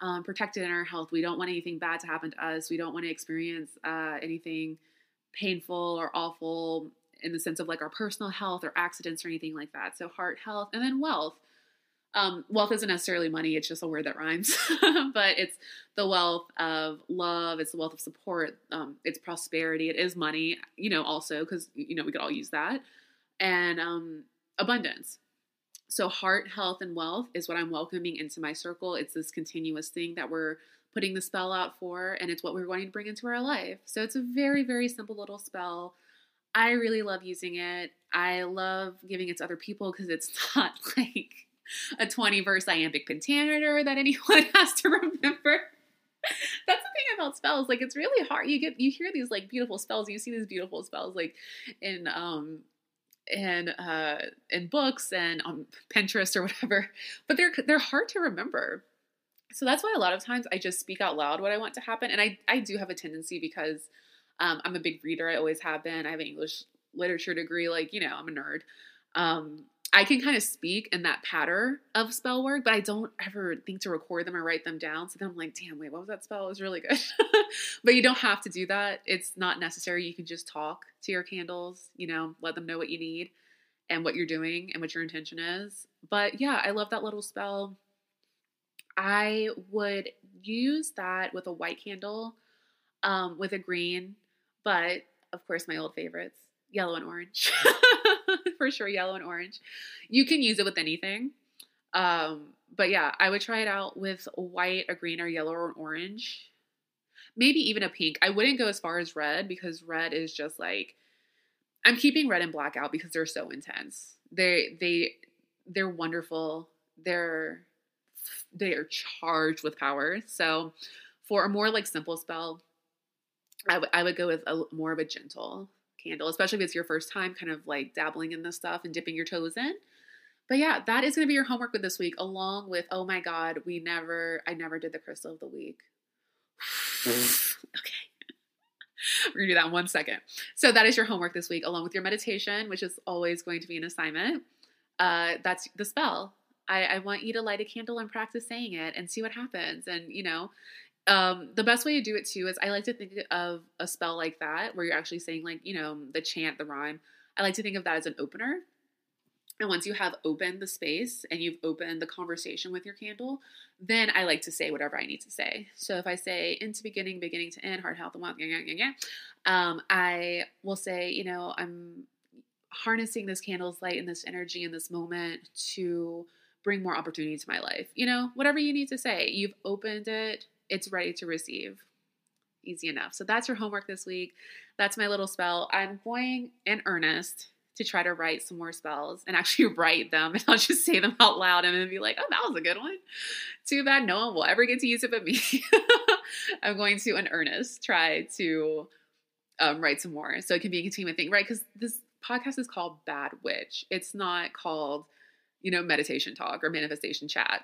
um, protected in our health. We don't want anything bad to happen to us. We don't want to experience uh, anything painful or awful in the sense of like our personal health or accidents or anything like that. So, heart health. And then wealth. Um, wealth isn't necessarily money, it's just a word that rhymes. <laughs> but it's the wealth of love, it's the wealth of support, um, it's prosperity, it is money, you know, also, because, you know, we could all use that, and um, abundance. So, heart, health, and wealth is what I'm welcoming into my circle. It's this continuous thing that we're putting the spell out for, and it's what we're wanting to bring into our life. So, it's a very, very simple little spell. I really love using it. I love giving it to other people because it's <laughs> not like a 20 verse iambic pentameter that anyone <laughs> has to remember. That's the thing about spells. Like it's really hard. You get you hear these like beautiful spells. You see these beautiful spells like in um in uh in books and on Pinterest or whatever. But they're they're hard to remember. So that's why a lot of times I just speak out loud what I want to happen. And I I do have a tendency because um, I'm a big reader. I always have been. I have an English literature degree. Like you know, I'm a nerd. Um, I can kind of speak in that pattern of spell work, but I don't ever think to record them or write them down. So then I'm like, damn, wait, what was that spell? It was really good. <laughs> but you don't have to do that. It's not necessary. You can just talk to your candles, you know, let them know what you need and what you're doing and what your intention is. But yeah, I love that little spell. I would use that with a white candle, um, with a green, but of course, my old favorites, yellow and orange. <laughs> for sure, yellow and orange. You can use it with anything. Um, but yeah, I would try it out with white, a green, or yellow, or orange. Maybe even a pink. I wouldn't go as far as red because red is just like I'm keeping red and black out because they're so intense. They they they're wonderful. They're they are charged with power. So for a more like simple spell, I, w- I would go with a more of a gentle candle, especially if it's your first time kind of like dabbling in this stuff and dipping your toes in. But yeah, that is going to be your homework with this week, along with, oh my God, we never, I never did the crystal of the week. <sighs> okay. <laughs> We're going to do that in one second. So that is your homework this week, along with your meditation, which is always going to be an assignment. Uh, that's the spell. I, I want you to light a candle and practice saying it and see what happens. And, you know, um, the best way to do it too is I like to think of a spell like that where you're actually saying like you know the chant, the rhyme. I like to think of that as an opener. And once you have opened the space and you've opened the conversation with your candle, then I like to say whatever I need to say. So if I say into beginning, beginning to end, heart, health, and wealth, yeah, yeah, yeah, um, I will say, you know, I'm harnessing this candle's light and this energy in this moment to bring more opportunity to my life. You know, whatever you need to say, you've opened it, it's ready to receive. Easy enough. So that's your homework this week. That's my little spell. I'm going in earnest to try to write some more spells and actually <laughs> write them and I'll just say them out loud and then be like, oh, that was a good one. Too bad no one will ever get to use it but me. <laughs> I'm going to in earnest try to um, write some more so it can be a continuing thing, right? Because this podcast is called Bad Witch. It's not called, you know, meditation talk or manifestation chat.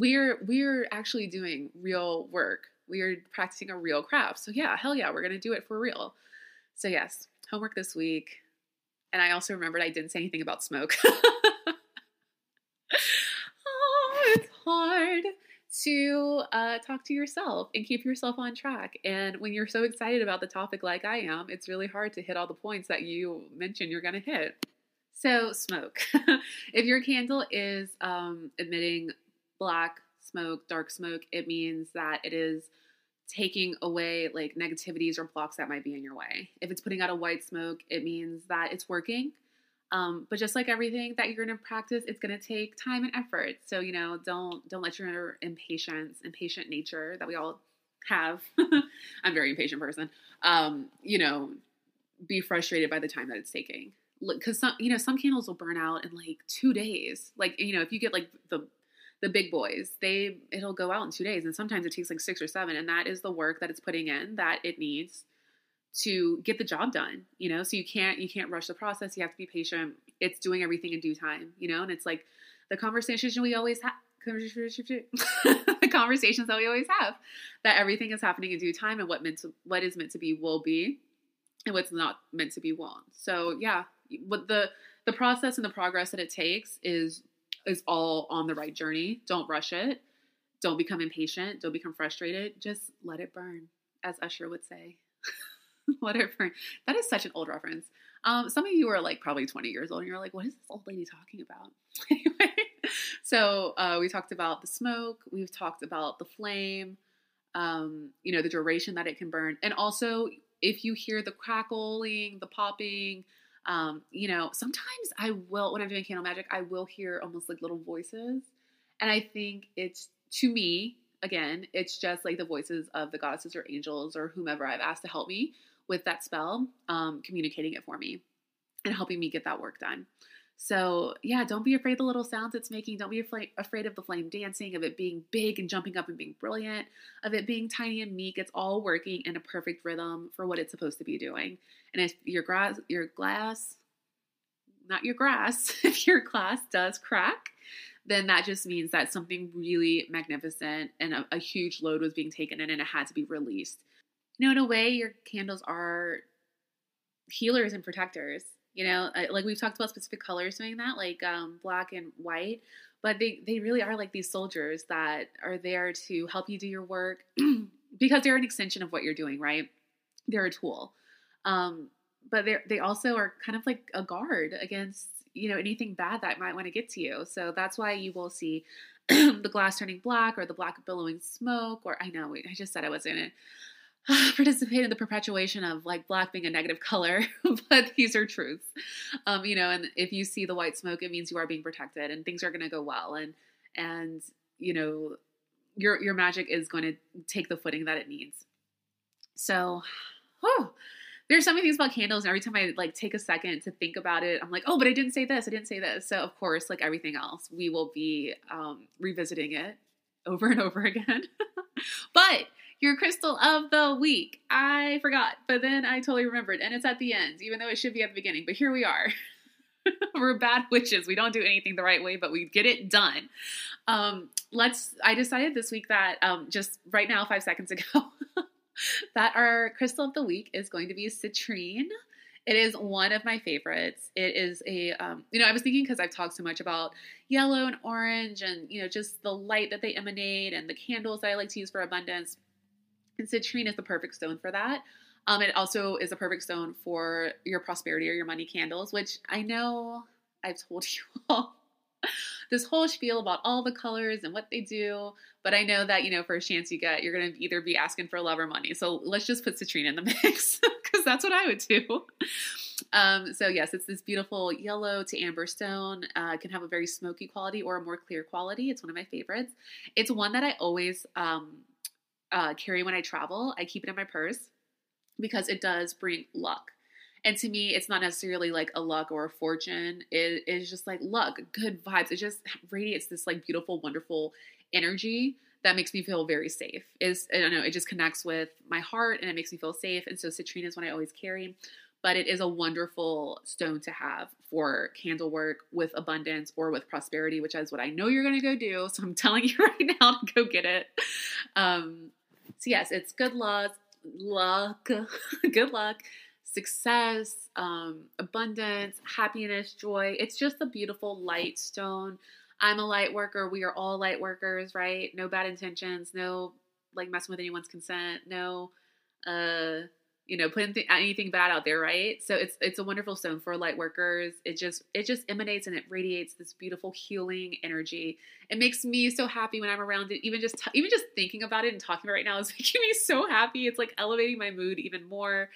We're we're actually doing real work. We are practicing a real craft. So yeah, hell yeah, we're gonna do it for real. So yes, homework this week. And I also remembered I didn't say anything about smoke. <laughs> oh, it's hard to uh, talk to yourself and keep yourself on track. And when you're so excited about the topic like I am, it's really hard to hit all the points that you mentioned you're going to hit. So, smoke. <laughs> if your candle is um, emitting black smoke, dark smoke, it means that it is taking away like negativities or blocks that might be in your way. If it's putting out a white smoke, it means that it's working um, but just like everything that you're going to practice, it's going to take time and effort. So you know, don't don't let your impatience, impatient nature that we all have. <laughs> I'm a very impatient person. Um, you know, be frustrated by the time that it's taking. Because some, you know, some candles will burn out in like two days. Like you know, if you get like the the big boys, they it'll go out in two days, and sometimes it takes like six or seven, and that is the work that it's putting in that it needs to get the job done you know? So you can't you can't rush the process you have to be patient it's doing everything in due time you know? And it's like the conversation we always have <laughs> the conversations that we always have that everything is happening in due time and what meant to what is meant to be will be and what's not meant to be won't. So yeah what the the process and the progress that it takes is is all on the right journey don't rush it don't become impatient don't become frustrated just let it burn as usher would say <laughs> whatever. That is such an old reference. Um, some of you are like probably 20 years old and you're like, what is this old lady talking about? <laughs> anyway, so uh, we talked about the smoke, we've talked about the flame, um, you know, the duration that it can burn. And also, if you hear the crackling, the popping, um, you know, sometimes I will, when I'm doing candle magic, I will hear almost like little voices. And I think it's, to me, again, it's just like the voices of the goddesses or angels or whomever I've asked to help me with that spell, um, communicating it for me and helping me get that work done. So, yeah, don't be afraid of the little sounds it's making. Don't be afraid of the flame dancing, of it being big and jumping up and being brilliant, of it being tiny and meek. It's all working in a perfect rhythm for what it's supposed to be doing. And if your grass, your glass, not your grass, <laughs> if your glass does crack, then that just means that something really magnificent and a, a huge load was being taken in and it had to be released you know, in a way, your candles are healers and protectors. You know, like we've talked about specific colors doing that, like um, black and white, but they, they really are like these soldiers that are there to help you do your work <clears throat> because they're an extension of what you're doing, right? They're a tool. Um, but they they also are kind of like a guard against you know anything bad that might want to get to you. So that's why you will see <clears throat> the glass turning black or the black billowing smoke. Or I know, I just said I wasn't it. <laughs> participate in the perpetuation of like black being a negative color, <laughs> but these are truths. Um, you know, and if you see the white smoke, it means you are being protected and things are going to go well, and and you know, your your magic is going to take the footing that it needs. So, oh, there's so many things about candles, and every time I like take a second to think about it, I'm like, oh, but I didn't say this, I didn't say this. So of course, like everything else, we will be um, revisiting it over and over <laughs> again. but your crystal of the week. I forgot, but then I totally remembered, and it's at the end, even though it should be at the beginning. But here we are. <laughs> We're bad witches. We don't do anything the right way, but we get it done. Um, let's. I decided this week that um, just right now, five seconds ago, <laughs> that our crystal of the week is going to be citrine. It is one of my favorites. It is a, um, you know, I was thinking because I've talked so much about yellow and orange and, you know, just the light that they emanate and the candles that I like to use for abundance. And citrine is the perfect stone for that. Um, it also is a perfect stone for your prosperity or your money candles, which I know I've told <laughs> you all this whole spiel about all the colors and what they do. But I know that, you know, first chance you get, you're going to either be asking for love or money. So let's just put citrine in the <laughs> mix because that's what I would do. Um, so, yes, it's this beautiful yellow to amber stone. Uh, can have a very smoky quality or a more clear quality. It's one of my favorites. It's one that I always um, uh, carry when I travel. I keep it in my purse because it does bring luck. And to me, it's not necessarily like a luck or a fortune. It is just like luck, good vibes. It just radiates this like beautiful, wonderful energy that makes me feel very safe. Is I don't know, it just connects with my heart and it makes me feel safe. And so citrine is one I always carry. but it is a wonderful stone to have for candle work with abundance or with prosperity, which is what I know you're going to go do. So I'm telling <laughs> you right now to go get it. Um, so yes, it's good luck, luck, <laughs> good luck, success, um, abundance, happiness, joy. It's just a beautiful light stone. I'm a light worker. We are all light workers, right? No bad intentions, no like messing with anyone's consent, no uh you know putting th- anything bad out there right? So it's it's a wonderful stone for light workers it just it just emanates and it radiates this beautiful healing energy. It makes me so happy when i'm around it. Even just t- even just thinking about it and talking about it right now is <laughs> making me so happy. It's like elevating my mood even more.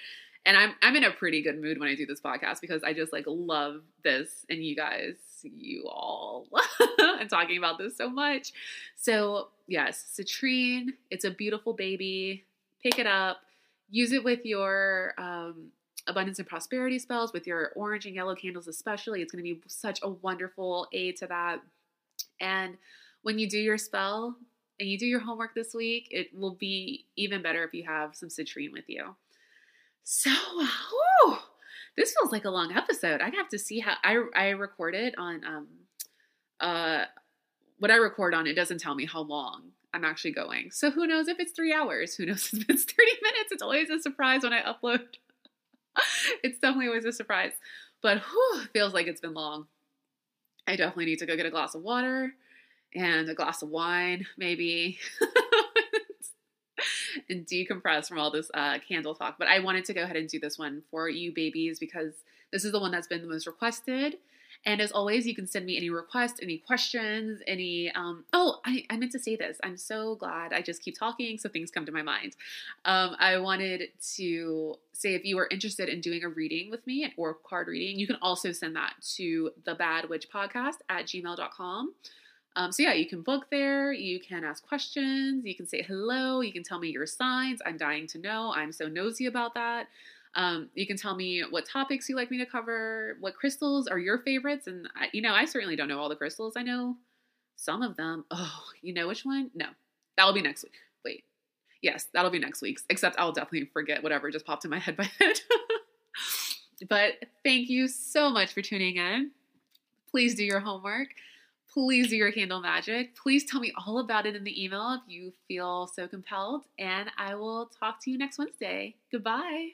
And i'm i'm in a pretty good mood when i do this podcast because i just like love this and you guys you all <laughs> and talking about this so much. So yes citrine it's a beautiful baby. Pick it up use it with your um, abundance and prosperity spells, with your orange and yellow candles, especially. It's going to be such a wonderful aid to that. And when you do your spell and you do your homework this week, it will be even better if you have some citrine with you. So, whew, this feels like a long episode. I have to see how I I record it on um uh what I record on. It doesn't tell me how long I'm actually going. So who knows if it's three hours? Who knows <laughs> if it's 30 minutes? It's always a surprise when I upload. <laughs> it's definitely always a surprise. But whew, feels like it's been long. I definitely need to go get a glass of water and a glass of wine, maybe, <laughs> and decompress from all this uh, candle talk. But I wanted to go ahead and do this one for you babies because this is the one that's been the most requested. And as always, you can send me any requests, any questions, any. Um, oh, I, I meant to say this. I'm so glad. I just keep talking, so things come to my mind. Um, I wanted to say if you are interested in doing a reading with me or card reading, you can also send that to the Bad Witch Podcast at gmail.com. Um, so yeah, you can book there. You can ask questions. You can say hello. You can tell me your signs. I'm dying to know. I'm so nosy about that. Um, you can tell me what topics you like me to cover, what crystals are your favorites. And, I, you know, I certainly don't know all the crystals. I know some of them. Oh, you know which one? No, that'll be next week. Wait. Yes, that'll be next week's, except I'll definitely forget whatever just popped in my head by <laughs> but thank you so much for tuning in. Please do your homework. Please do your candle magic. Please tell me all about it in the email if you feel so compelled. And I will talk to you next Wednesday. Goodbye.